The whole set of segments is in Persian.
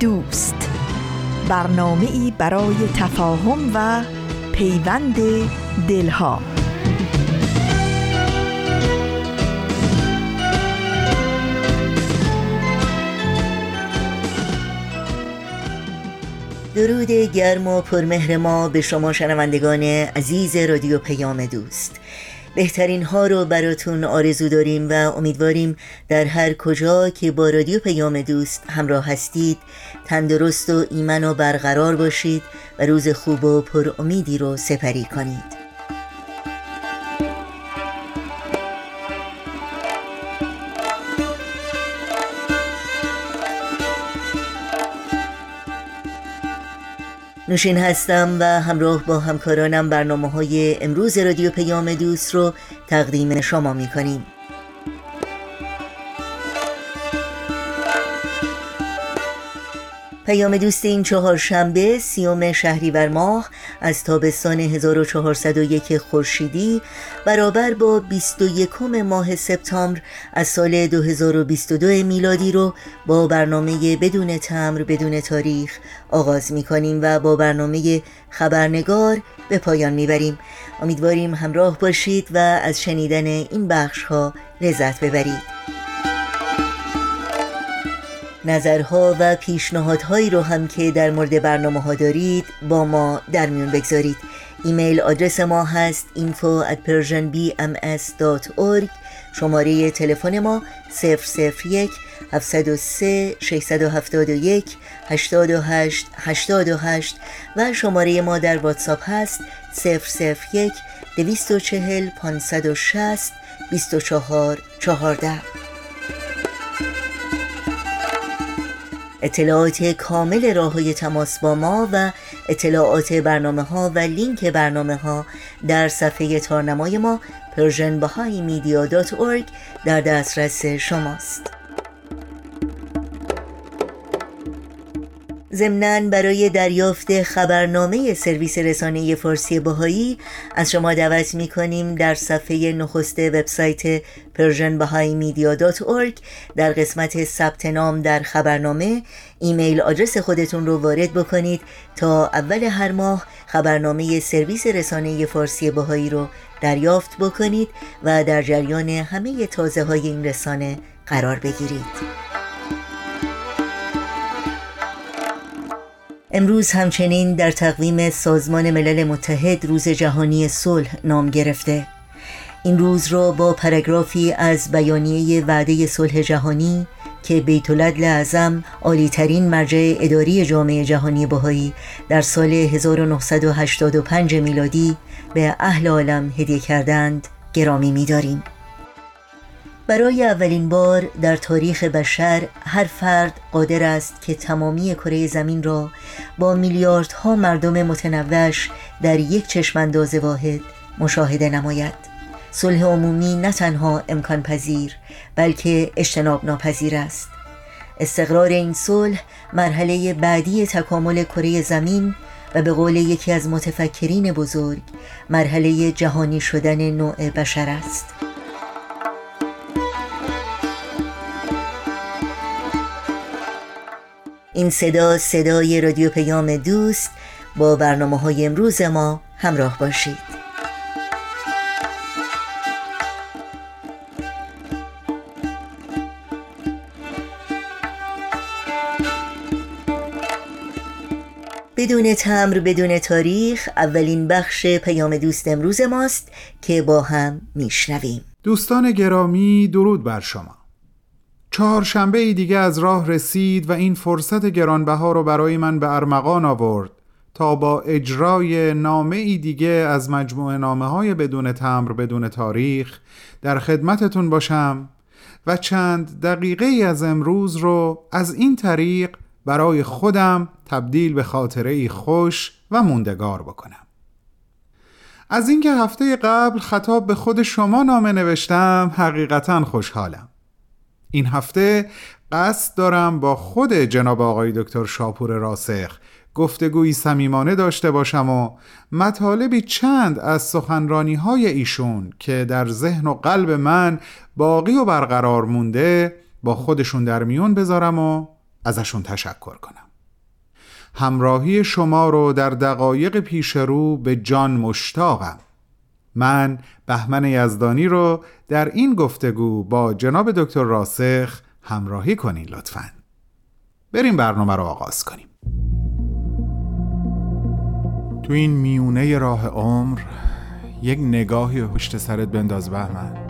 دوست. برنامه ای برای تفاهم و پیوند دلها. درود گرم و پرمهر ما به شما شنوندگان عزیز رادیو پیام دوست. بهترین ها رو براتون آرزو داریم و امیدواریم در هر کجا که با رادیو پیام دوست همراه هستید تندرست و ایمن و برقرار باشید و روز خوب و پر امیدی رو سپری کنید. نوشین هستم و همراه با همکارانم برنامه های امروز رادیو پیام دوست رو تقدیم شما می کنیم. پیام دوست این چهارشنبه سیوم شهریور ماه از تابستان 1401 خورشیدی برابر با 21 ماه سپتامبر از سال 2022 میلادی رو با برنامه بدون تمر بدون تاریخ آغاز می کنیم و با برنامه خبرنگار به پایان می‌بریم. امیدواریم همراه باشید و از شنیدن این بخش ها لذت ببرید. نظرها و پیشنهادهایی رو هم که در مورد برنامه ها دارید با ما در میون بگذارید. ایمیل آدرس ما هست info at persianbms.org شماره تلفن ما 001 703 671 828 828 و شماره ما در واتساپ هست 001 240 560 24 14 اطلاعات کامل راه های تماس با ما و اطلاعات برنامه ها و لینک برنامه ها در صفحه تارنمای ما persianbahaimedia.org در دسترس شماست. ضمنا برای دریافت خبرنامه سرویس رسانه فارسی باهایی از شما دعوت می کنیم در صفحه نخست وبسایت persianbahaimedia.org در قسمت ثبت نام در خبرنامه. ایمیل آدرس خودتون رو وارد بکنید تا اول هر ماه خبرنامه سرویس رسانه فارسی باهایی رو دریافت بکنید و در جریان همه تازه های این رسانه قرار بگیرید. امروز همچنین در تقویم سازمان ملل متحد روز جهانی صلح نام گرفته این روز را با پاراگرافی از بیانیه وعده صلح جهانی که بیت العدل اعظم عالیترین مرجع اداری جامعه جهانی بهایی در سال 1985 میلادی به اهل عالم هدیه کردند گرامی می‌داریم. برای اولین بار در تاریخ بشر هر فرد قادر است که تمامی کره زمین را با میلیاردها مردم متنوعش در یک چشمانداز واحد مشاهده نماید. صلح عمومی نه تنها امکان پذیر بلکه اجتناب ناپذیر است. استقرار این صلح مرحله بعدی تکامل کره زمین و به قول یکی از متفکرین بزرگ مرحله جهانی شدن نوع بشر است. این صدا صدای رادیو پیام دوست. با برنامه های امروز ما همراه باشید. بدون تمر بدون تاریخ اولین بخش پیام دوست امروز ماست که با هم میشنویم. دوستان گرامی درود بر شما. چهارشنبه ای دیگه از راه رسید و این فرصت گرانبها رو برای من به ارمغان آورد تا با اجرای نامه ای دیگه از مجموعه نامه های بدون تمر بدون تاریخ در خدمتتون باشم و چند دقیقه از امروز رو از این طریق برای خودم تبدیل به خاطره ای خوش و موندگار بکنم. از اینکه هفته قبل خطاب به خود شما نامه نوشتم حقیقتا خوشحالم. این هفته قصد دارم با خود جناب آقای دکتر شاپور راسخ گفتگویی صمیمانه داشته باشم و مطالبی چند از سخنرانی های ایشون که در ذهن و قلب من باقی و برقرار مونده با خودشون در میون بذارم و ازشون تشکر کنم. همراهی شما رو در دقایق پیش رو به جان مشتاقم. من بهمن یزدانی رو در این گفتگو با جناب دکتر راسخ همراهی کنین لطفا. بریم برنامه رو آغاز کنیم. تو این میونه راه عمر یک نگاهی پشت سرت بنداز بهمن.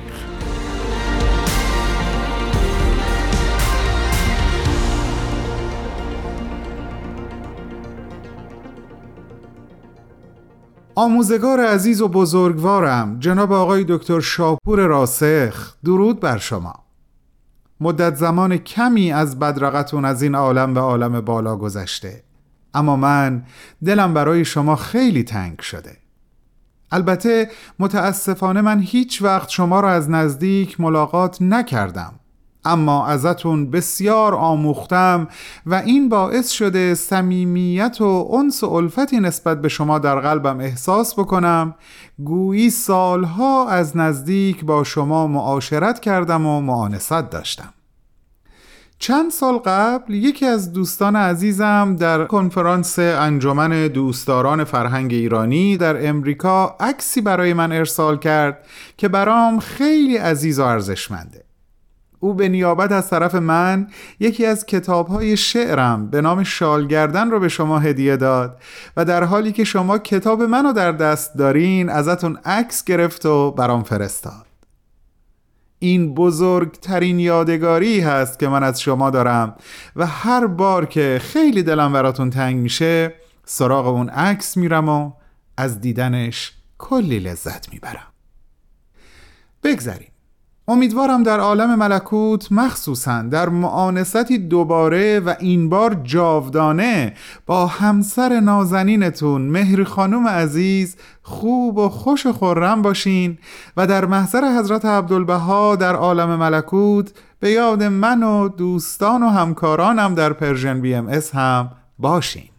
آموزگار عزیز و بزرگوارم جناب آقای دکتر شاپور راسخ درود بر شما. مدت زمان کمی از بدرقتون از این عالم به عالم بالا گذشته اما من دلم برای شما خیلی تنگ شده. البته متاسفانه من هیچ وقت شما را از نزدیک ملاقات نکردم. اما ازتون بسیار آموختم و این باعث شده صمیمیت و انس و الفتی نسبت به شما در قلبم احساس بکنم. گویی سالها از نزدیک با شما معاشرت کردم و معانست داشتم. چند سال قبل یکی از دوستان عزیزم در کنفرانس انجمن دوستداران فرهنگ ایرانی در امریکا عکسی برای من ارسال کرد که برام خیلی عزیز و ارزشمنده. او به نیابت از طرف من یکی از کتابهای شعرم به نام شالگردن رو به شما هدیه داد و در حالی که شما کتاب منو در دست دارین ازتون عکس گرفت و برام فرستاد. این بزرگترین یادگاری هست که من از شما دارم و هر بار که خیلی دلم براتون تنگ میشه سراغ اون عکس میرم و از دیدنش کلی لذت می‌برم. بگذریم. امیدوارم در عالم ملکوت مخصوصا در معانستی دوباره و این بار جاودانه با همسر نازنینتون مهر خانم عزیز خوب و خوش و خرم باشین و در محضر حضرت عبدالبها در عالم ملکوت به یاد من و دوستان و همکارانم در Persian BMS هم باشین.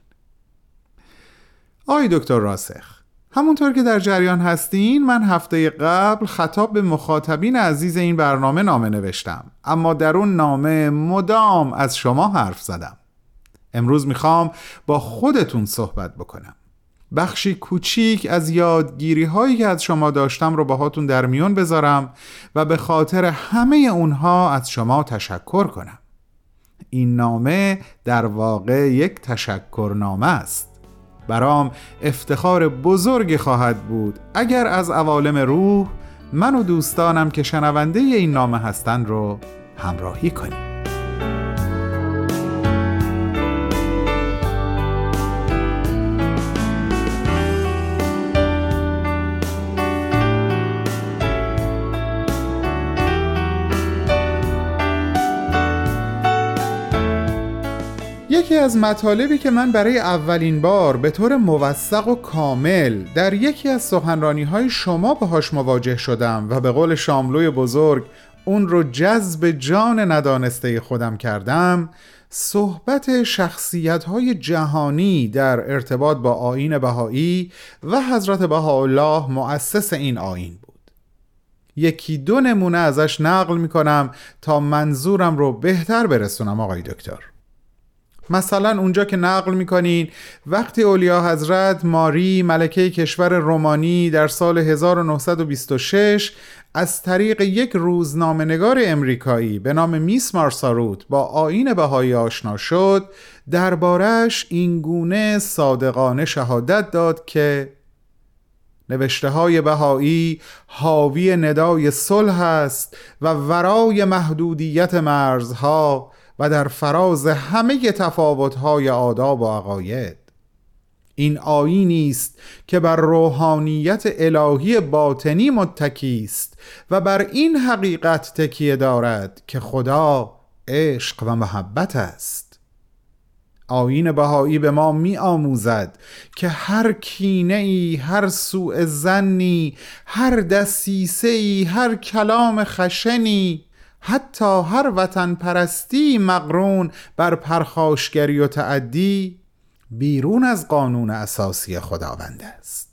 آقای دکتر راسخ همونطور که در جریان هستین من هفته قبل خطاب به مخاطبین عزیز این برنامه نامه نوشتم. اما در اون نامه مدام از شما حرف زدم. امروز می‌خوام با خودتون صحبت بکنم. بخشی کوچیک از یادگیری هایی که از شما داشتم رو باهاتون در میون بذارم و به خاطر همه اونها از شما تشکر کنم. این نامه در واقع یک تشکرنامه است. برام افتخار بزرگی خواهد بود. اگر از عوالم روح من و دوستانم که شنونده این نامه هستند رو همراهی کنیم. یکی از مطالبی که من برای اولین بار به طور موثق و کامل در یکی از سخنرانی های شما باهاش مواجه شدم و به قول شاملوی بزرگ اون رو جذب جان ندانسته خودم کردم صحبت شخصیت های جهانی در ارتباط با آین بهایی و حضرت بهاءالله مؤسس این آین بود. یکی دو نمونه ازش نقل می کنم تا منظورم رو بهتر برسونم آقای دکتر. مثلا اونجا که نقل می‌کنین وقتی اولیا حضرت ماری ملکه کشور رومانی در سال 1926 از طریق یک روزنامهنگار امریکایی به نام میس مارساروت با آین بهایی آشنا شد دربارش اینگونه صادقانه شهادت داد که نوشته های بهایی حاوی ندای صلح است و ورای محدودیت مرزها و در فراز همه تفاوت‌های آداب و عقاید. این آینی است که بر روحانیت الهی باطنی متکی است و بر این حقیقت تکیه دارد که خدا عشق و محبت است. آین بهایی به ما می آموزد که هر کینه ای هر سوء زنی هر دسیسه ای هر کلام خشنی حتی هر وطن پرستی مقرون بر پرخاشگری و تعدی بیرون از قانون اساسی خداوند است.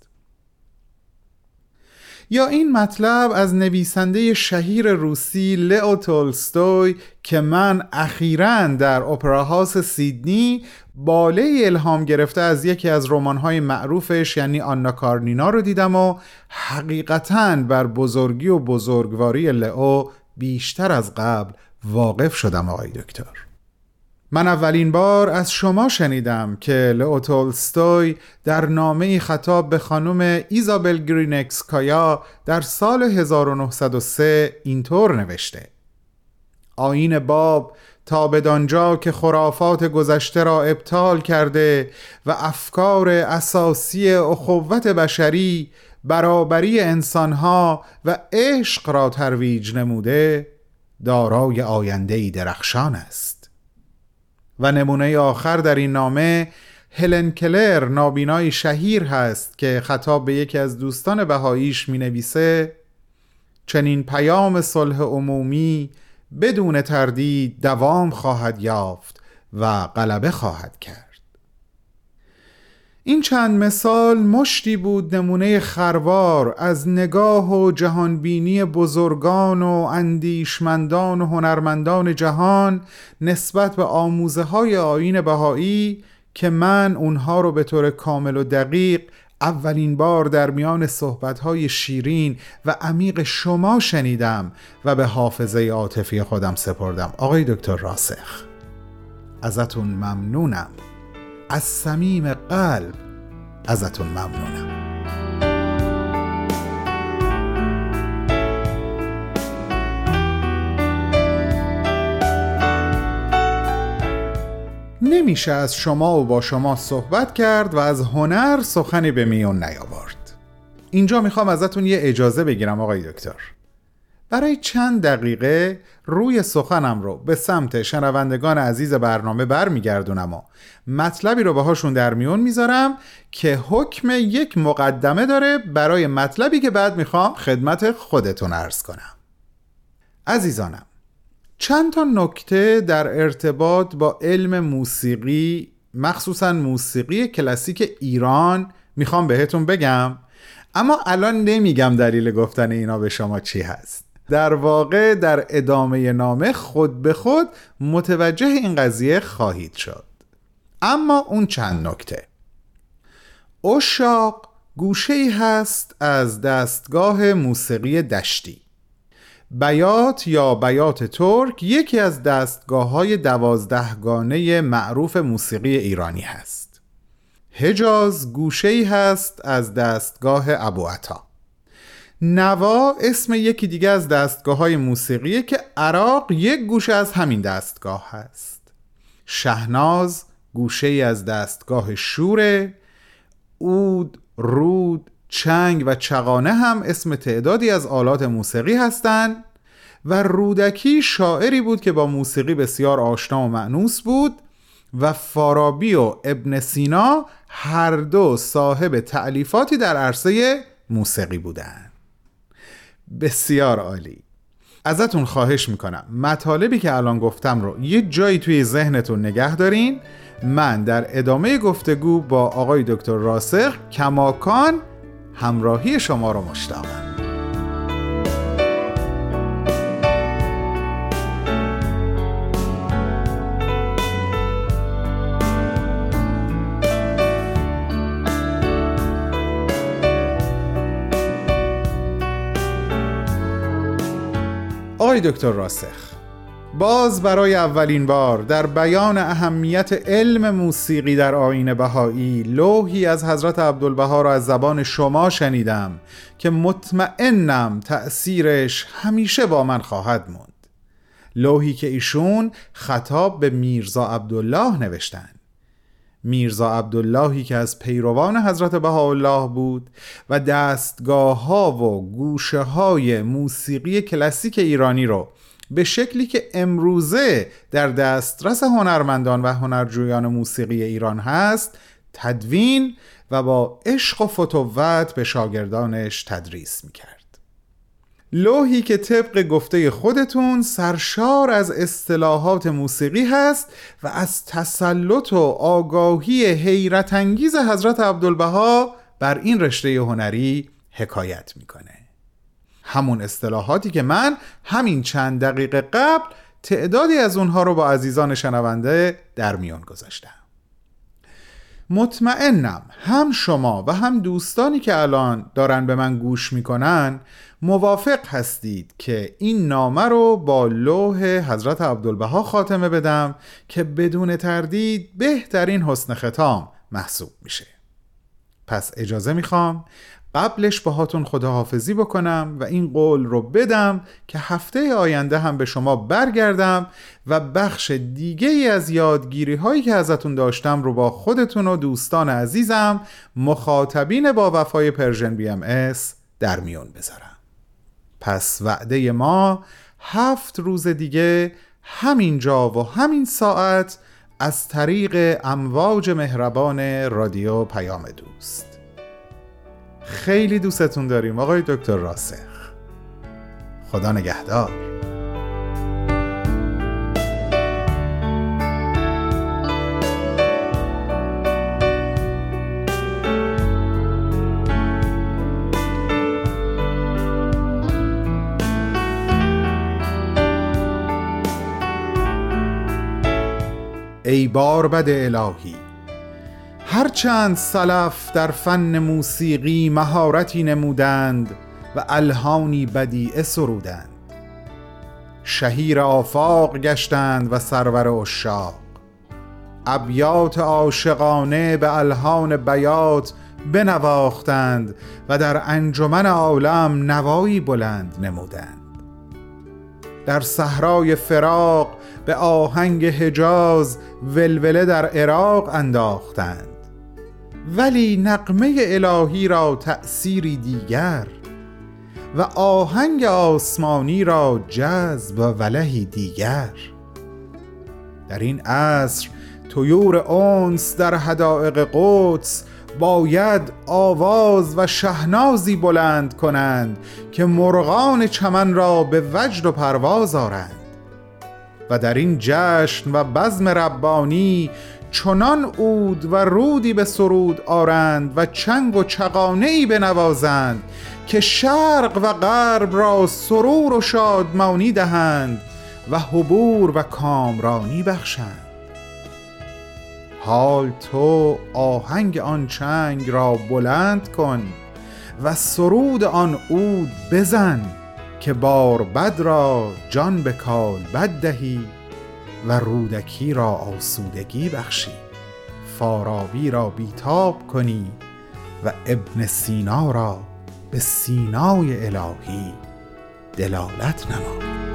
یا این مطلب از نویسنده شهیر روسی لئو تولستوی که من اخیرا در اپراهاوس سیدنی باله الهام گرفته از یکی از رمان‌های معروفش یعنی آنا کارنینا رو دیدم و حقیقتا بر بزرگی و بزرگواری لئو بیشتر از قبل واقف شدم آقای دکتر. من اولین بار از شما شنیدم که لئو تولستوی در نامه خطاب به خانم ایزابل گرینکسکایا در سال 1903 اینطور نوشته. آین باب تا بدانجا که خرافات گذشته را ابطال کرده و افکار اساسی اخوت بشری برابری انسانها و عشق را ترویج نموده دارای آینده درخشان است. و نمونه آخر در این نامه هلن کلر نابینای شهیر هست که خطاب به یکی از دوستان بهاییش می نویسه چنین پیام صلح عمومی بدون تردید دوام خواهد یافت و غلبه خواهد کرد. این چند مثال مشتی بود نمونه خروار از نگاه و جهانبینی بزرگان و اندیشمندان و هنرمندان جهان نسبت به آموزه های آین بهایی که من اونها رو به طور کامل و دقیق اولین بار در میان صحبتهای شیرین و عمیق شما شنیدم و به حافظه عاطفی خودم سپردم. آقای دکتر راسخ ازتون ممنونم. از صمیم قلب ازتون ممنونم. نمیشه از شما و با شما صحبت کرد و از هنر سخنی به میون نیاورد. اینجا می‌خوام ازتون یه اجازه بگیرم آقای دکتر. برای چند دقیقه روی سخنم رو به سمت شنوندگان عزیز برنامه برمیگردونم و مطلبی رو باهاشون در میون می‌ذارم که حکم یک مقدمه داره برای مطلبی که بعد می‌خوام خدمت خودتون عرض کنم. عزیزانم چند تا نکته در ارتباط با علم موسیقی مخصوصا موسیقی کلاسیک ایران می‌خوام بهتون بگم اما الان نمیگم دلیل گفتن اینا به شما چی هست. در واقع در ادامه نامه خود به خود متوجه این قضیه خواهید شد. اما اون چند نکته. اشاق گوشه ای هست از دستگاه موسیقی دشتی. بیات یا بیات ترک یکی از دستگاه های دوازدهگانه معروف موسیقی ایرانی هست. حجاز گوشه ای هست از دستگاه ابو عطا نوا اسم یکی دیگه از دستگاه های موسیقیه که عراق یک گوشه از همین دستگاه هست. شهناز گوشه ای از دستگاه شوره اود، رود، چنگ و چغانه هم اسم تعدادی از آلات موسیقی هستند و رودکی شاعری بود که با موسیقی بسیار آشنا و معنوس بود و فارابی و ابن سینا هر دو صاحب تعلیفاتی در عرصه موسیقی بودند. بسیار عالی. ازتون خواهش می‌کنم. مطالبی که الان گفتم رو یه جایی توی ذهنتون نگه دارین. من در ادامه گفتگو با آقای دکتر راسخ کماکان همراهی شما رو مشتاقم. آقای دکتر راسخ باز برای اولین بار در بیان اهمیت علم موسیقی در آین بهایی لوحی از حضرت عبدالبها را از زبان شما شنیدم که مطمئنم تأثیرش همیشه با من خواهد موند. لوحی که ایشون خطاب به میرزا عبدالله نوشتند. میرزا عبداللهی که از پیروان حضرت بهاءالله بود و دستگاه ها و گوشه های موسیقی کلاسیک ایرانی رو به شکلی که امروزه در دسترس هنرمندان و هنرجویان موسیقی ایران هست تدوین و با عشق و فتوت به شاگردانش تدریس می‌کرد. لوحی که طبق گفته خودتون سرشار از اصطلاحات موسیقی هست و از تسلط و آگاهی حیرت انگیز حضرت عبدالبها بر این رشته هنری حکایت می‌کنه. همون اصطلاحاتی که من همین چند دقیقه قبل تعدادی از اونها رو با عزیزان شنونده در میان گذاشتم. مطمئنم هم شما و هم دوستانی که الان دارن به من گوش می‌کنن موافق هستید که این نامه رو با لوح حضرت عبدالبها خاتمه بدم که بدون تردید بهترین حسن ختام محسوب میشه. پس اجازه می‌خوام قبلش باهاتون خداحافظی بکنم و این قول رو بدم که هفته آینده هم به شما برگردم و بخش دیگه ای از یادگیری هایی که ازتون داشتم رو با خودتون و دوستان عزیزم مخاطبین با وفای Persian BMS در میون بذارم. پس وعده ما هفت روز دیگه همین جا و همین ساعت از طریق امواج مهربان رادیو پیام دوست. خیلی دوستتون داریم آقای دکتر راسخ. خدا نگهدار. ای باربد الهی. هرچند سلف در فن موسیقی مهارتی نمودند و الهانی بدیعه سرودند. شهیر آفاق گشتند و سرور اشاق ابیات عاشقانه به الهان بیات بنواختند و در انجمن عالم نوایی بلند نمودند. در صحرای فراق به آهنگ حجاز ولوله در عراق انداختند. ولی نقمه الهی را تأثیری دیگر و آهنگ آسمانی را جذب و ولهی دیگر. در این عصر طیور اونس در حدائق قدس باید آواز و شهنازی بلند کنند که مرغان چمن را به وجد و پرواز آرند. و در این جشن و بزم ربانی چنان اود و رودی به سرود آرند و چنگ و چقانه ای بنوازند که شرق و غرب را سرور و شادمانی دهند و حبور و کامرانی بخشند. حال تو آهنگ آن چنگ را بلند کن و سرود آن اود بزن که بار بد را جان به کال بد دهی و رودکی را آسودگی بخشی فارابی را بیتاب کنی و ابن سینا را به سینای الهی دلالت نما.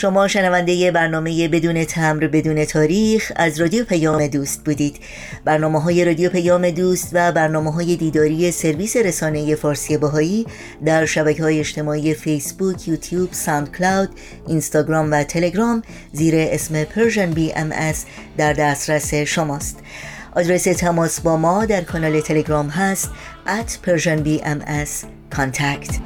شما شنونده برنامه بدون تمر بدون تاریخ از رادیو پیام دوست بودید. برنامه های رادیو پیام دوست و برنامه های دیداری سرویس رسانه فارسی باهایی در شبکه های اجتماعی فیسبوک، یوتیوب، ساند کلاود، اینستاگرام و تلگرام زیر اسم بی ام در دسترس شماست. آدرس تماس با ما در کانال تلگرام هست at Persian BMS contact.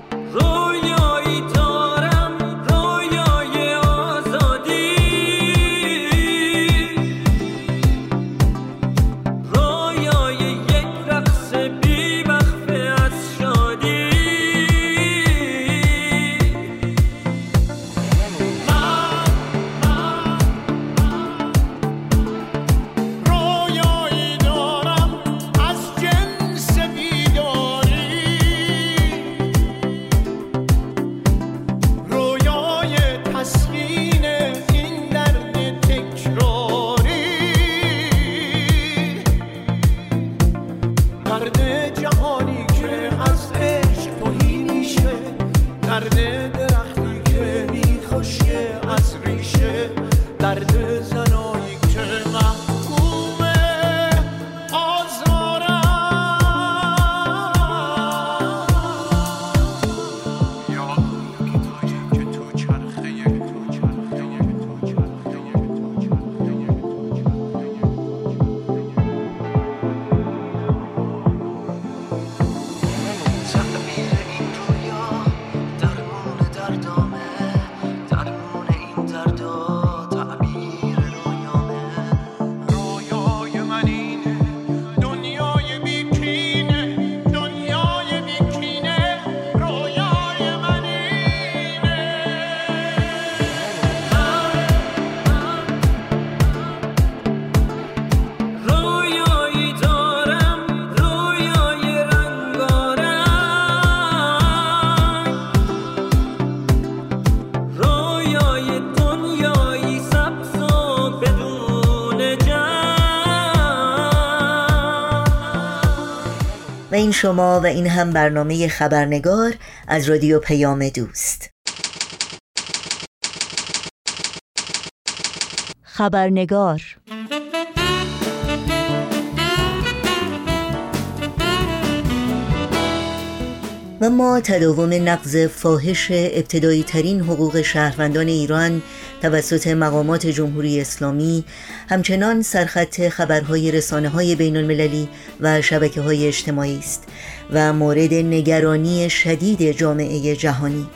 این شما و این هم برنامه خبرنگار از رادیو پیام دوست. خبرنگار و ما تداوم نقض فاحش ابتدایی ترین حقوق شهروندان ایران توسط مقامات جمهوری اسلامی همچنان سرخط خبرهای رسانه های بین المللی و شبکه های اجتماعی است و مورد نگرانی شدید جامعه جهانی.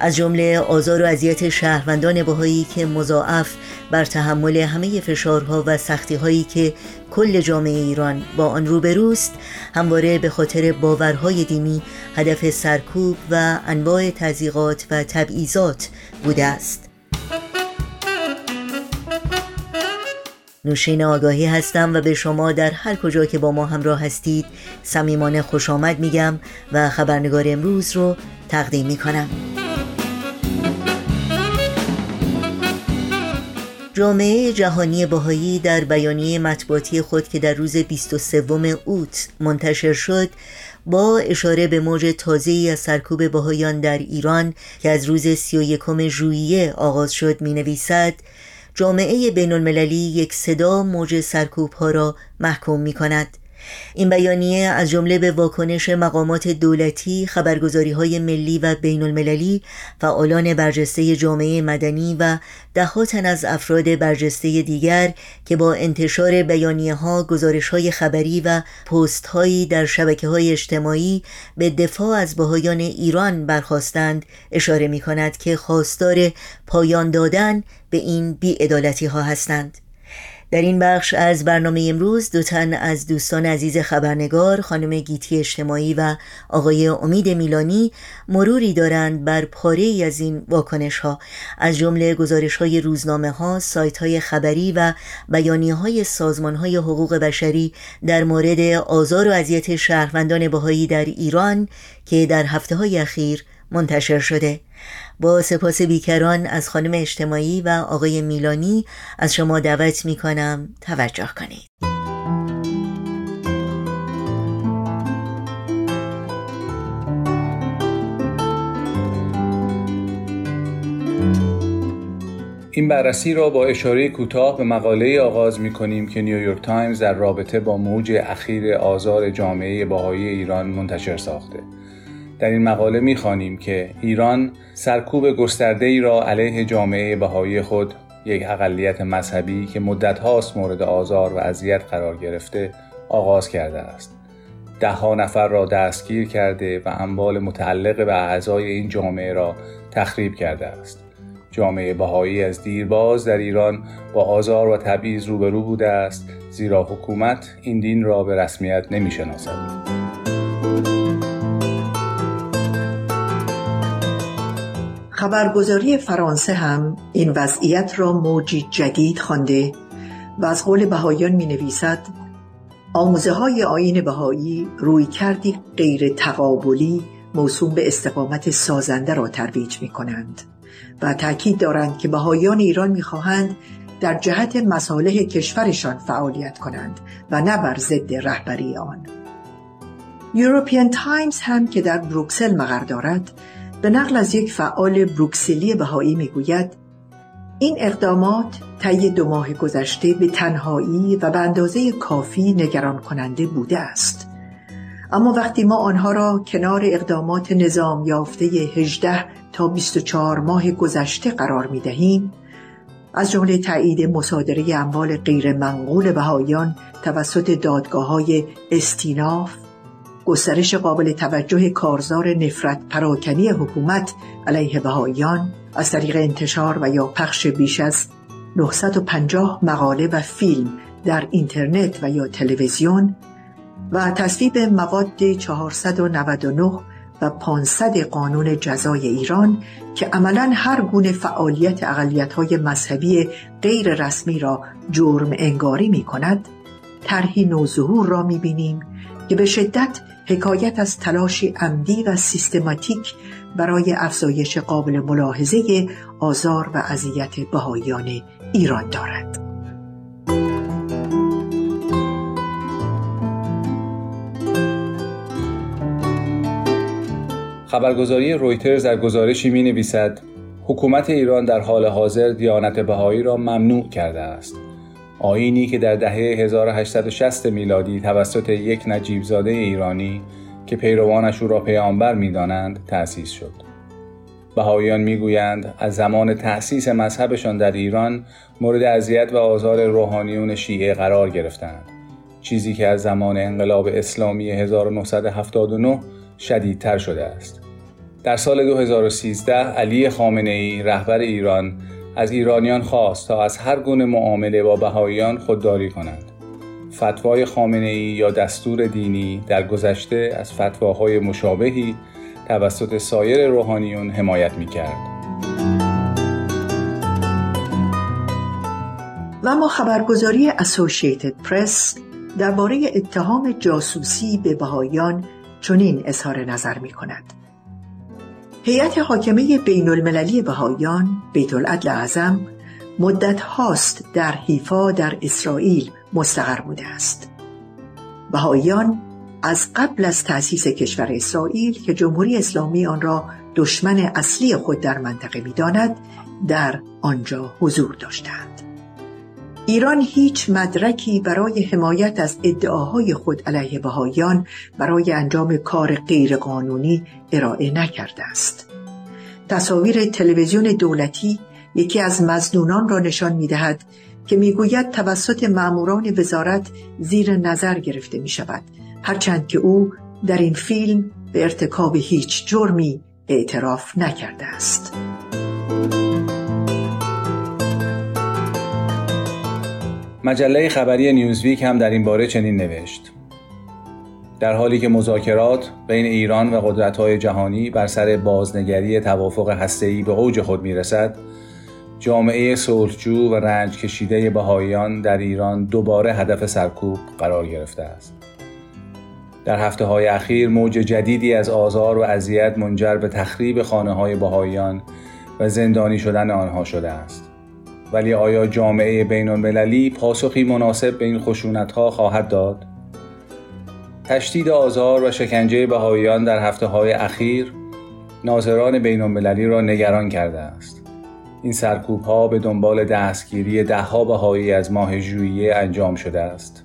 از جمله آزار و اذیت شهروندان بهایی که مضاعف بر تحمل همه فشارها و سختیهایی که کل جامعه ایران با آن روبروست همواره به خاطر باورهای دینی هدف سرکوب و انواع تزیقات و تبعیضات بوده است. نوشین آگاهی هستم و به شما در هر کجا که با ما همراه هستید صمیمانه خوش آمد میگم و خبرنگار امروز رو تقدیم می‌کنم. جامعه جهانی بهایی در بیانیه مطبوعاتی خود که در روز 23 اوت منتشر شد با اشاره به موج تازه‌ای از سرکوب بهایان در ایران که از روز 31 ژوئیه آغاز شد می نویسد جامعه بین المللی یک صدا موج سرکوب ها را محکوم می کند این بیانیه از جمله به واکنش مقامات دولتی، خبرگزاری های ملی و بین المللی، فعالان برجسته جامعه مدنی و دهات از افراد برجسته دیگر که با انتشار بیانیه ها، گزارش های خبری و پست هایی در شبکه های اجتماعی به دفاع از بهایان ایران برخواستند اشاره می کند که خواستار پایان دادن به این بیعدالتی ها هستند. در این بخش از برنامه امروز دو تن از دوستان عزیز خبرنگار خانم گیتی اجتماعی و آقای امید میلانی مروری دارند بر پاره ای از این واکنش ها از جمله گزارش های روزنامه ها، سایت های خبری و بیانیه های سازمان های حقوق بشری در مورد آزار و اذیت شهروندان بهایی در ایران که در هفته های اخیر منتشر شده. با سپاس بیکران از خانم اجتماعی و آقای میلانی از شما دعوت می کنم توجه کنید. این بررسی را با اشاره کوتاه به مقاله آغاز می کنیم که نیویورک تایمز در رابطه با موج اخیر آزار جامعه باهایی ایران منتشر ساخته. در این مقاله می‌خوانیم که ایران سرکوب گسترده ای را علیه جامعه بهایی خود یک اقلیت مذهبی که مدت هاست مورد آزار و اذیت قرار گرفته آغاز کرده است. ده نفر را دستگیر کرده و اموال متعلق به اعضای این جامعه را تخریب کرده است. جامعه بهایی از دیرباز در ایران با آزار و تبعیض روبرو بوده است زیرا حکومت این دین را به رسمیت نمی شناسد. خبرگزاری فرانسه هم این وضعیت را موجی جدید خوانده و از قول بهایان می نویسد آموزه های آین بهایی روی کردی غیر تقابلی موسوم به استقامت سازنده را ترویج می کنند و تاکید دارند که بهایان ایران می خواهند در جهت مصالح کشورشان فعالیت کنند و نه بر ضد رهبری آن. European Times هم که در بروکسل مقر دارد به نقل از یک فعال بروکسلی بهایی می‌گوید این اقدامات طی دو ماه گذشته به تنهایی و به اندازه کافی نگران کننده بوده است. اما وقتی ما آنها را کنار اقدامات نظام یافته 18 تا 24 ماه گذشته قرار می دهیم از جمله تایید مصادره اموال غیر منقول بهایان توسط دادگاه های استیناف گسترش قابل توجه کارزار نفرت پراکنی حکومت علیه بهاییان از طریق انتشار و یا پخش بیش از 950 مقاله و فیلم در اینترنت و یا تلویزیون و تصویب مواد 499 و 500 قانون جزای ایران که عملا هر گونه فعالیت های مذهبی غیر رسمی را جرم انگاری می کند طرحی نوظهور را می بینیم که به شدت حکایت از تلاشی عمدی و سیستماتیک برای افزایش قابل ملاحظه آزار و اذیت بهاییان ایران دارد. خبرگزاری رویترز در گزارشی می نویسد حکومت ایران در حال حاضر دیانت بهایی را ممنوع کرده است. آینی که در دهه 1860 میلادی توسط یک نجیبزاده ایرانی که پیروانش او را پیامبر می‌دانند تأسیس شد. بهاییان می‌گویند از زمان تأسیس مذهبشان در ایران مورد اذیت و آزار روحانیون شیعه قرار گرفتند. چیزی که از زمان انقلاب اسلامی 1979 شدیدتر شده است. در سال 2013 علی خامنه ای رهبر ایران از ایرانیان خواست تا از هر گونه معامله با بهاییان خودداری کنند. فتوای خامنه ای یا دستور دینی در گذشته از فتواهای مشابهی توسط سایر روحانیون حمایت می کرد. و اما خبرگزاری اسوشیتد پرس درباره اتهام جاسوسی به بهاییان چنین اظهار نظر می کند. هیئت حاکمه بین المللی بهایان بیت العدل اعظم مدت هاست در حیفا در اسرائیل مستقر بوده است. بهاییان از قبل از تأسیس کشور اسرائیل که جمهوری اسلامی آن را دشمن اصلی خود در منطقه می‌داند در آنجا حضور داشتند. ایران هیچ مدرکی برای حمایت از ادعاهای خود علیه بهاییان برای انجام کار غیرقانونی ارائه نکرده است. تصاویر تلویزیون دولتی یکی از مزنونان را نشان می دهد که می‌گوید توسط ماموران وزارت زیر نظر گرفته می شود هرچند که او در این فیلم به ارتکاب هیچ جرمی اعتراف نکرده است. مجله خبری نیوزویک هم در این باره چنین نوشت. در حالی که مذاکرات بین ایران و قدرت‌های جهانی بر سر بازنگری توافق هسته‌ای به اوج خود می‌رسد جامعه صلحجو و رنج کشیده بهاییان در ایران دوباره هدف سرکوب قرار گرفته است. در هفته های اخیر موج جدیدی از آزار و اذیت منجر به تخریب خانه های و زندانی شدن آنها شده است. ولی آیا جامعه بین المللی پاسخی مناسب به این خشونت ها خواهد داد؟ تشدید آزار و شکنجه بهاییان در هفته های اخیر ناظران بین المللی را نگران کرده است. این سرکوب ها به دنبال دستگیری دهها بهایی از ماه ژوئیه انجام شده است.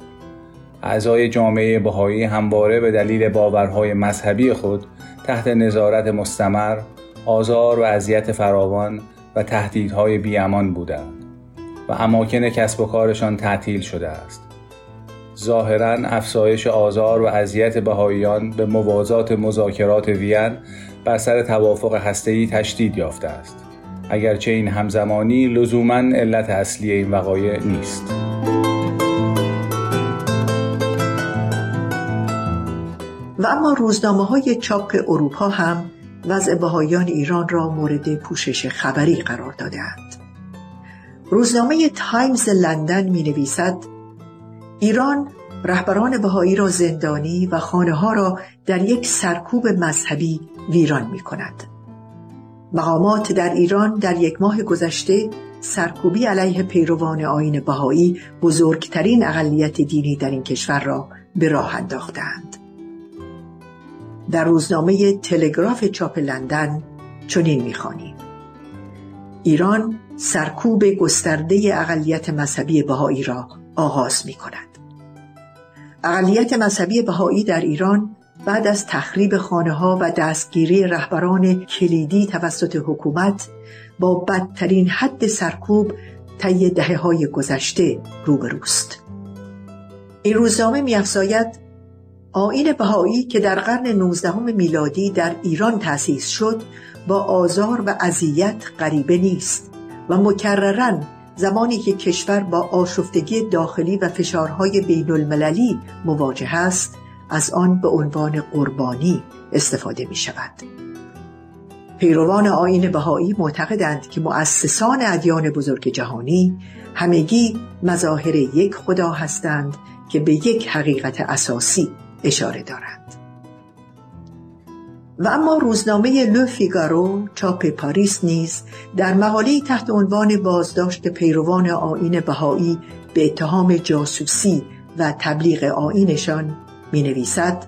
اعضای جامعه بهایی همواره به دلیل باورهای مذهبی خود تحت نظارت مستمر، آزار و اذیت فراوان و تهدیدهای بیامان بودند و اماکن کسب و کارشان تعطیل شده است. ظاهرا افزایش آزار و اذیت بهاییان به موازات مذاکرات وین بر سر توافق هسته‌ای تشدید یافته است اگرچه این همزمانی لزوما علت اصلی این وقایع نیست و اما روزنامه های چاپ اروپا هم وضع بهایان ایران را مورد پوشش خبری قرار دادهاند. روزنامه تایمز لندن می نویسد ایران رهبران بهایی را زندانی و خانه ها را در یک سرکوب مذهبی ویران می کند. مقامات در ایران در یک ماه گذشته سرکوبی علیه پیروان آین بهایی بزرگترین اقلیت دینی در این کشور را به راه انداختند. در روزنامه تلگراف چاپ لندن چنین می‌خوانیم ایران سرکوب گسترده اقلیت مذهبی بهایی را آغاز می کند. اقلیت مذهبی بهایی در ایران بعد از تخریب خانه ها و دستگیری رهبران کلیدی توسط حکومت با بدترین حد سرکوب طی دهه های گذشته روبروست. این روزنامه میافزاید آین بهایی که در قرن 19 میلادی در ایران تأسیس شد با آزار و اذیت غریبه نیست و مکررن زمانی که کشور با آشفتگی داخلی و فشارهای بین المللی مواجه است از آن به عنوان قربانی استفاده می شود. پیروان آین بهایی معتقدند که مؤسسان ادیان بزرگ جهانی همگی مظاهر یک خدا هستند که به یک حقیقت اساسی اشاره دارند. و اما روزنامه لو فیگارو چاپ پاریس نیز در مقاله تحت عنوان بازداشت پیروان آین بهایی به اتهام جاسوسی و تبلیغ آینشان می نویسد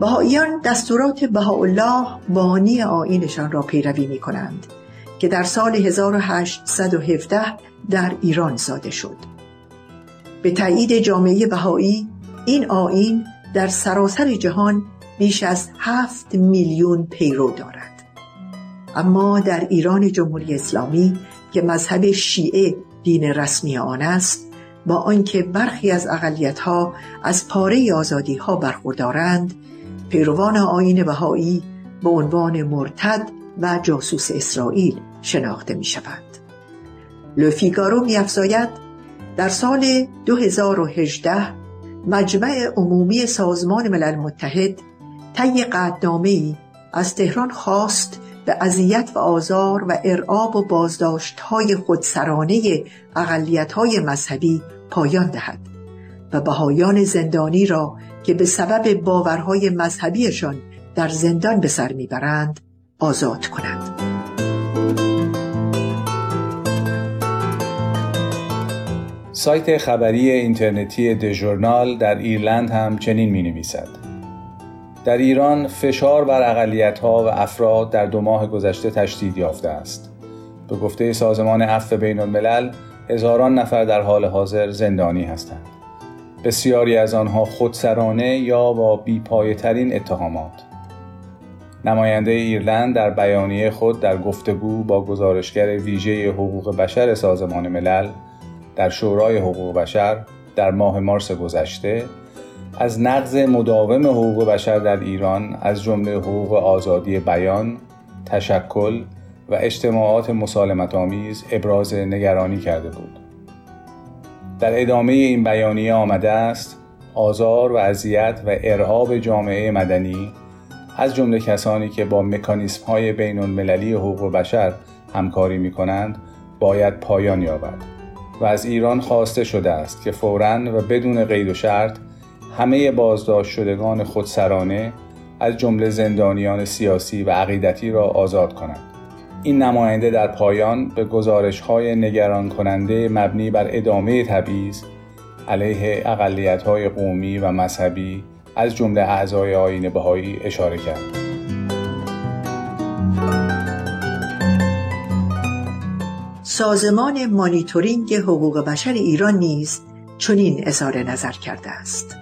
بهاییان دستورات بهاءالله بانی آینشان را پیروی می کنند که در سال 1817 در ایران ساده شد به تایید جامعه بهایی این آین در سراسر جهان بیش از هفت میلیون پیرو دارد اما در ایران جمهوری اسلامی که مذهب شیعه دین رسمی آن است با آنکه برخی از ها از پاره آزادی ها برخوردارند پیروان آین بهایی به عنوان مرتد و جاسوس اسرائیل شناخته می شود. لفیگارو می در سال 2018 مجمع عمومی سازمان ملل متحد طی ای از تهران خواست به اذیت و آزار و ارعاب و بازداشت های خودسرانه اقلیت های مذهبی پایان دهد و بهایان زندانی را که به سبب باورهای مذهبیشان در زندان به سر می‌برند آزاد کند. سایت خبری اینترنتی دژورنال در ایرلند هم چنین می نویسد. در ایران فشار بر اقلیت ها و افراد در دو ماه گذشته تشدید یافته است. به گفته سازمان عفو بین الملل هزاران نفر در حال حاضر زندانی هستند. بسیاری از آنها خودسرانه یا با بیپایه ترین اتهامات. نماینده ایرلند در بیانیه خود در گفتگو با گزارشگر ویژه حقوق بشر سازمان ملل در شورای حقوق بشر در ماه مارس گذشته از نقض مداوم حقوق بشر در ایران از جمله حقوق آزادی بیان، تشکل و اجتماعات مسالمت آمیز ابراز نگرانی کرده بود. در ادامه این بیانیه آمده است آزار و اذیت و ارعاب جامعه مدنی از جمله کسانی که با مکانیسم های بین المللی حقوق بشر همکاری می کنند باید پایان یابد و از ایران خواسته شده است که فوراً و بدون قید و شرط همه بازداشت شدگان خودسرانه از جمله زندانیان سیاسی و عقیدتی را آزاد کنند. این نماینده در پایان به گزارش های نگران کننده مبنی بر ادامه تبعیض علیه اقلیت های قومی و مذهبی از جمله اعضای آین بهایی اشاره کرد. سازمان مانیتورینگ حقوق بشر ایران نیز چنین اظهار نظر کرده است.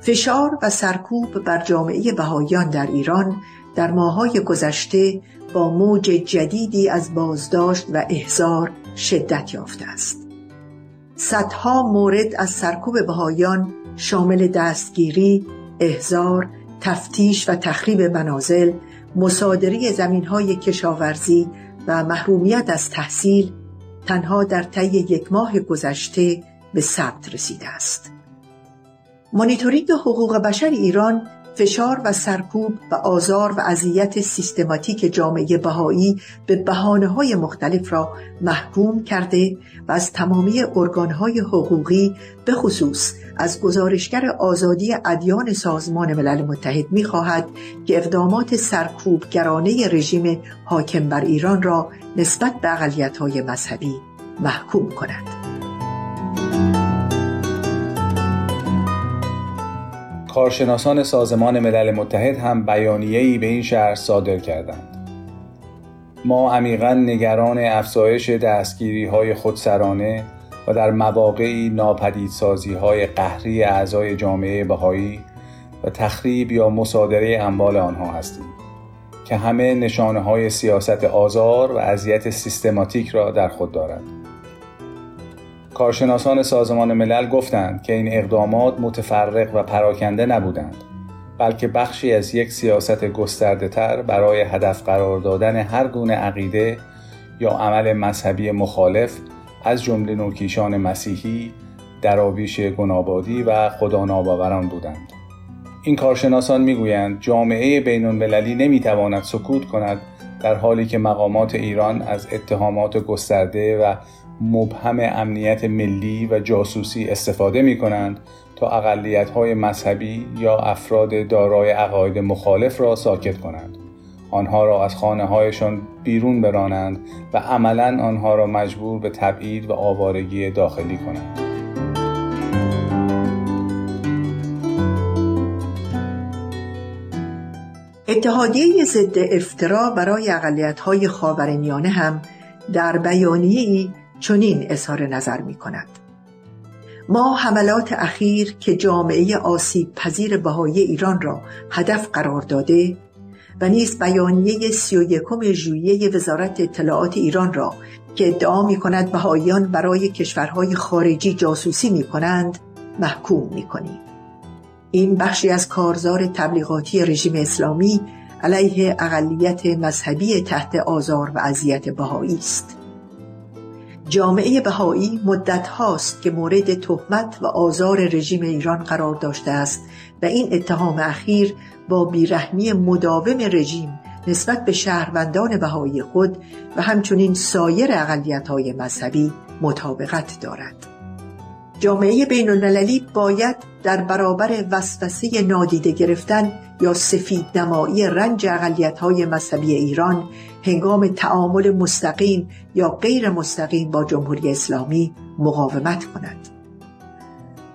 فشار و سرکوب بر جامعه بهاییان در ایران در ماهای گذشته با موج جدیدی از بازداشت و احضار شدت یافته است. صدها مورد از سرکوب بهاییان شامل دستگیری، احضار، تفتیش و تخریب منازل، مصادره زمینهای کشاورزی و محرومیت از تحصیل تنها در طی یک ماه گذشته به ثبت رسیده است. مانیتورینگ حقوق بشر ایران فشار و سرکوب و آزار و اذیت سیستماتیک جامعه بهایی به بحانه های مختلف را محکوم کرده و از تمامی ارگانهای حقوقی به خصوص از گزارشگر آزادی ادیان سازمان ملل متحد می خواهد که اقدامات سرکوبگرانه رژیم حاکم بر ایران را نسبت به اقلیت های مذهبی محکوم کند. کارشناسان سازمان ملل متحد هم بیانیه‌ای به این شهر صادر کردند. ما عمیقا نگران افزایش دستگیری های خودسرانه و در مواقعی ناپدیدسازی های قهری اعضای جامعه بهایی و تخریب یا مصادره اموال آنها هستیم که همه نشانه های سیاست آزار و اذیت سیستماتیک را در خود دارد. کارشناسان سازمان ملل گفتند که این اقدامات متفرق و پراکنده نبودند بلکه بخشی از یک سیاست گسترده تر برای هدف قرار دادن هر گونه عقیده یا عمل مذهبی مخالف از جمله نوکیشان مسیحی، درابیش گنابادی و خدا ناباوران بودند. این کارشناسان می‌گویند جامعه بین المللی نمی‌تواند سکوت کند در حالی که مقامات ایران از اتهامات گسترده و مبهم امنیت ملی و جاسوسی استفاده می کنند تا اقلیت های مذهبی یا افراد دارای عقاید مخالف را ساکت کنند. آنها را از خانه هایشان بیرون برانند و عملا آنها را مجبور به تبعید و آوارگی داخلی کنند. اتحادیه ضد افترا برای های خاورمیانه هم در بیانیه‌ای چنین اظهار نظر می کند. ما حملات اخیر که جامعه آسیب پذیر بهای ایران را هدف قرار داده و نیز بیانیه سی و یکم ژوئیه وزارت اطلاعات ایران را که ادعا می کند بهاییان برای کشورهای خارجی جاسوسی می کنند محکوم می. این بخشی از کارزار تبلیغاتی رژیم اسلامی علیه اقلیت مذهبی تحت آزار و اذیت بهایی است. جامعه بهایی مدت هاست که مورد تهمت و آزار رژیم ایران قرار داشته است و این اتهام اخیر با بیرحمی مداوم رژیم نسبت به شهروندان بهایی خود و همچنین سایر اقلیت های مذهبی مطابقت دارد. جامعه بین المللی باید در برابر وسوسه نادیده گرفتن یا سفید نمایی رنج اقلیت های مذهبی ایران هنگام تعامل مستقیم یا غیر مستقیم با جمهوری اسلامی مقاومت کند.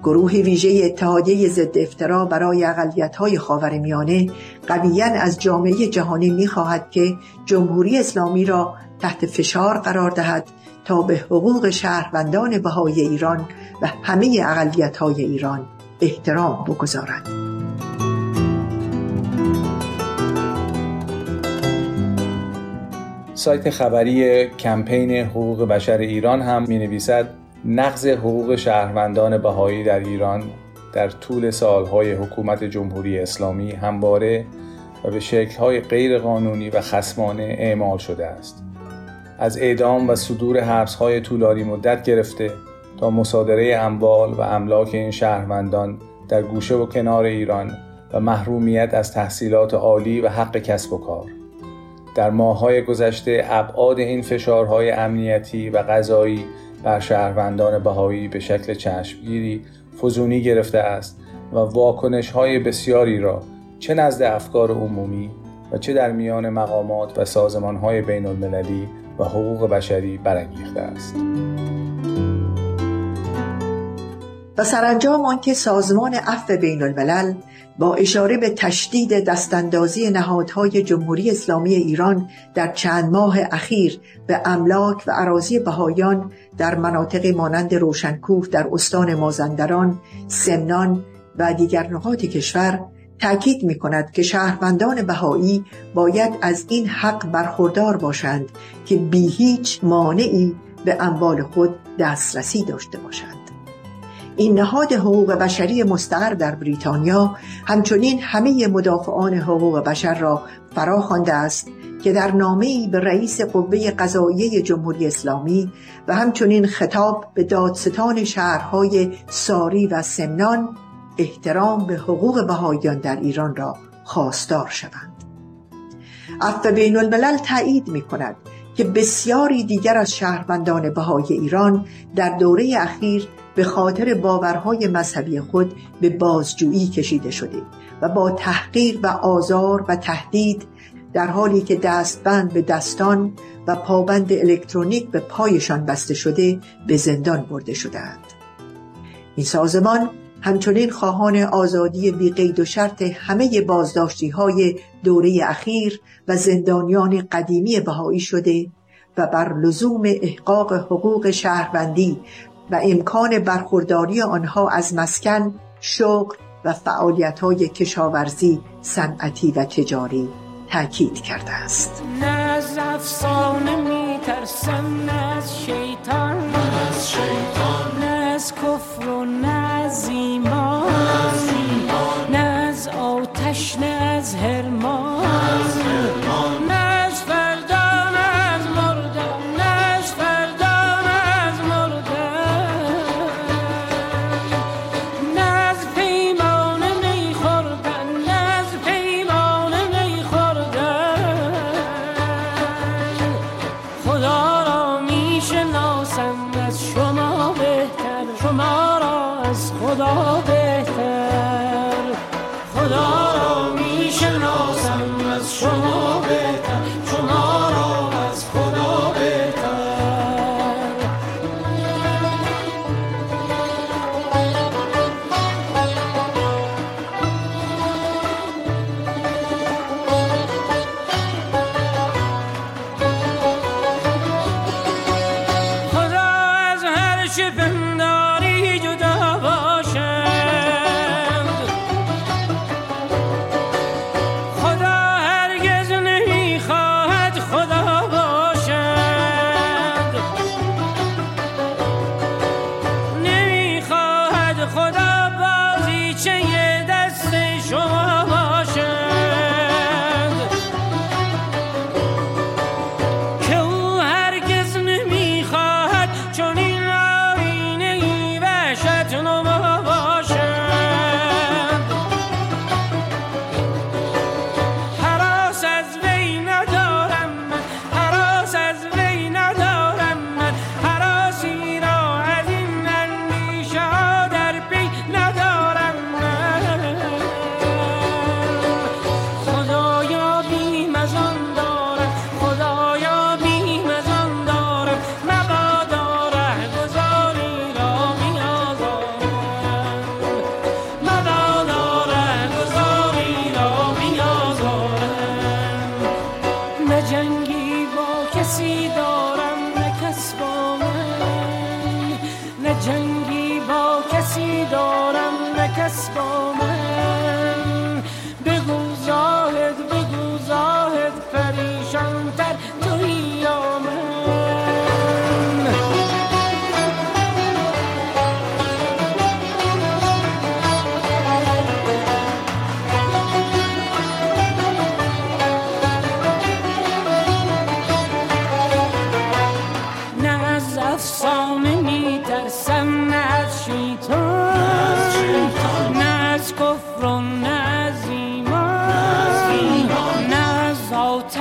گروه ویژه اتحادیه ضد افترا برای اقلیت های خاورمیانه قویا از جامعه جهانی می‌خواهد که جمهوری اسلامی را تحت فشار قرار دهد تا به حقوق شهروندان بهای ایران و همه اقلیت های ایران احترام بگذارد. سایت خبری کمپین حقوق بشر ایران هم می نویسد نقض حقوق شهروندان بهایی در ایران در طول سالهای حکومت جمهوری اسلامی همواره و به شکلهای غیر قانونی و خسمانه اعمال شده است. از اعدام و صدور حبسهای طولانی مدت گرفته تا مصادره اموال و املاک این شهروندان در گوشه و کنار ایران و محرومیت از تحصیلات عالی و حق کسب و کار. در ماههای گذشته ابعاد این فشارهای امنیتی و غذایی بر شهروندان بهایی به شکل چشمگیری فزونی گرفته است و واکنش های بسیاری را چه نزد افکار عمومی و چه در میان مقامات و سازمان های بین المللی و حقوق بشری برانگیخته است. و سرانجام آنکه سازمان عفو بین الملل با اشاره به تشدید دستاندازی نهادهای جمهوری اسلامی ایران در چند ماه اخیر به املاک و عراضی بهایان در مناطق مانند روشنکوه در استان مازندران، سمنان و دیگر نقاط کشور تأکید می کند که شهروندان بهایی باید از این حق برخوردار باشند که بی هیچ مانعی به اموال خود دسترسی داشته باشند. این نهاد حقوق بشری مستقر در بریتانیا همچنین همه مدافعان حقوق بشر را فرا خوانده است که در نامه‌ای به رئیس قوه قضاییه جمهوری اسلامی و همچنین خطاب به دادستان شهرهای ساری و سمنان احترام به حقوق بهاییان در ایران را خواستار شوند. عفو بین الملل تایید می کند که بسیاری دیگر از شهروندان بهای ایران در دوره اخیر به خاطر باورهای مذهبی خود به بازجویی کشیده شده و با تحقیر و آزار و تهدید در حالی که دستبند به دستان و پابند الکترونیک به پایشان بسته شده به زندان برده شدهاند. این سازمان همچنین خواهان آزادی بیقید و شرط همه بازداشتی های دوره اخیر و زندانیان قدیمی بهایی شده و بر لزوم احقاق حقوق شهروندی و امکان برخورداری آنها از مسکن، شغل و فعالیت های کشاورزی، صنعتی و تجاری تاکید کرده است. نه از افسانه می ترسم نه از شیطان. نه از شیطان. نه از کفر و نه از ایمان.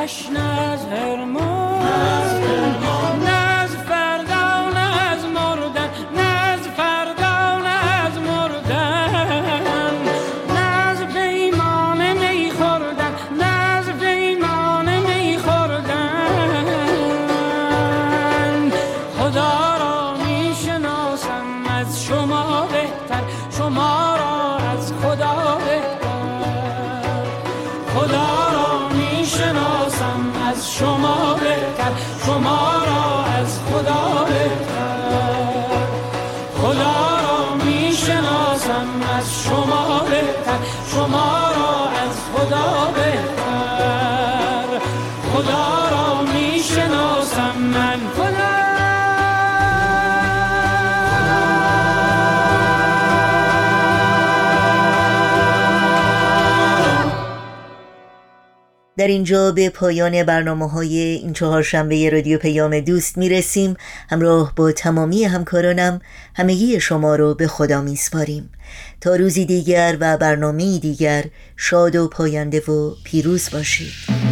Krishna. در اینجا به پایان برنامه های این چهار شنبه رادیو پیام دوست می‌رسیم. همراه با تمامی همکارانم همگی شما رو به خدا میسپاریم. تا روزی دیگر و برنامه دیگر شاد و پاینده و پیروز باشید.